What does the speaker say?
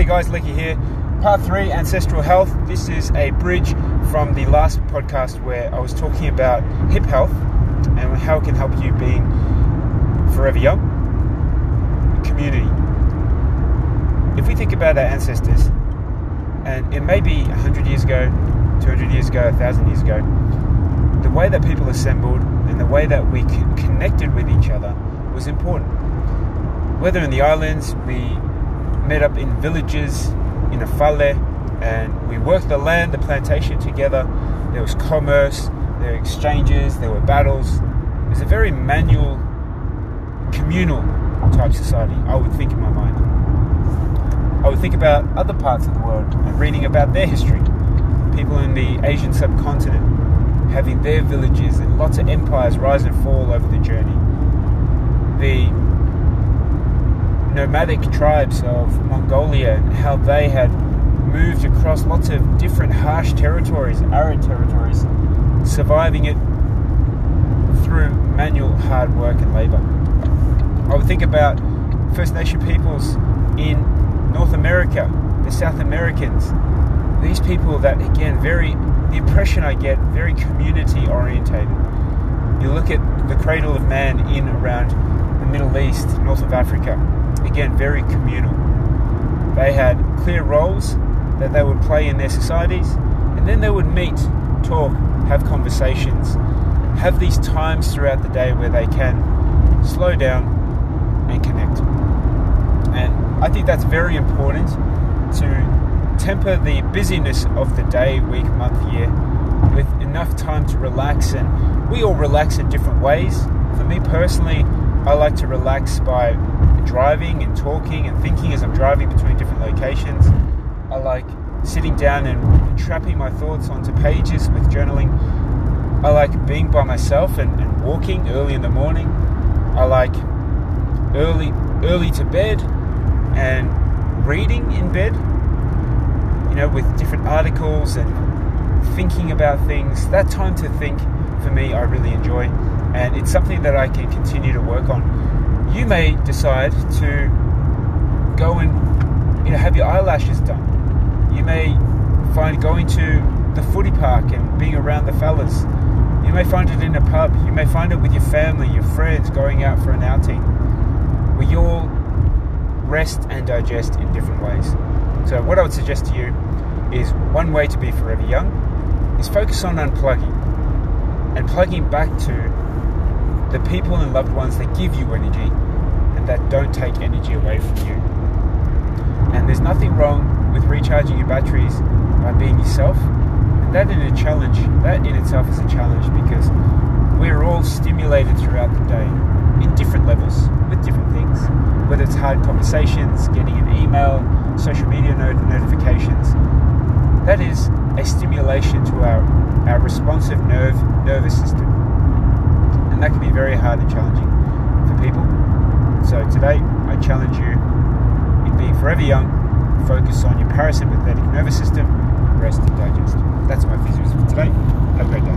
Howdy guys, Lecky here. Part 3, Ancestral Health. This is a bridge from the last podcast where I was talking about hip health and how it can help you being forever young. Community. If we think about our ancestors, and it may be 100 years ago, 200 years ago, 1,000 years ago, the way that people assembled and the way that we connected with each other was important. Whether in the islands, we met up in villages in a fale and we worked the land, the plantation together. There was commerce, there were exchanges, there were battles. It was a very manual, communal type society, I would think in my mind. I would think about other parts of the world and reading about their history. People in the Asian subcontinent having their villages and lots of empires rise and fall over the journey. The nomadic tribes of Mongolia and how they had moved across lots of different harsh territories, arid territories, surviving it through manual hard work and labor. I would think about First Nation peoples in North America, the South Americans, these people that again very the impression I get very community orientated. You look at the cradle of man in around the Middle East, north of Africa, again, very communal. They had clear roles that they would play in their societies, and then they would meet, talk, have conversations, have these times throughout the day where they can slow down and connect. And I think that's very important to temper the busyness of the day, week, month, year with enough time to relax. And we all relax in different ways. For me personally, I like to relax by driving and talking and thinking as I'm driving between different locations. I like sitting down and trapping my thoughts onto pages with journaling. I like being by myself and, and walking early in the morning. I like early early to bed and reading in bed. You know, with different articles and thinking about things. That time to think for me I really enjoy and it's something that I can continue to work on you may decide to go and you know have your eyelashes done. You may find going to the footy park and being around the fellas. You may find it in a pub. You may find it with your family, your friends, going out for an outing. We all rest and digest in different ways. So, what I would suggest to you is one way to be forever young is focus on unplugging and plugging back to the people and loved ones that give you energy and that don't take energy away from you. And there's nothing wrong with recharging your batteries by being yourself. And that in a challenge, that in itself is a challenge because we're all stimulated throughout the day in different levels with different things. Whether it's hard conversations, getting an email, social media not- notifications. That is a stimulation to our, our responsive nerve nervous system and that can be very hard and challenging for people. So today, I challenge you in being forever young, focus on your parasympathetic nervous system, rest and digest. That's my physics for today. Have a great day.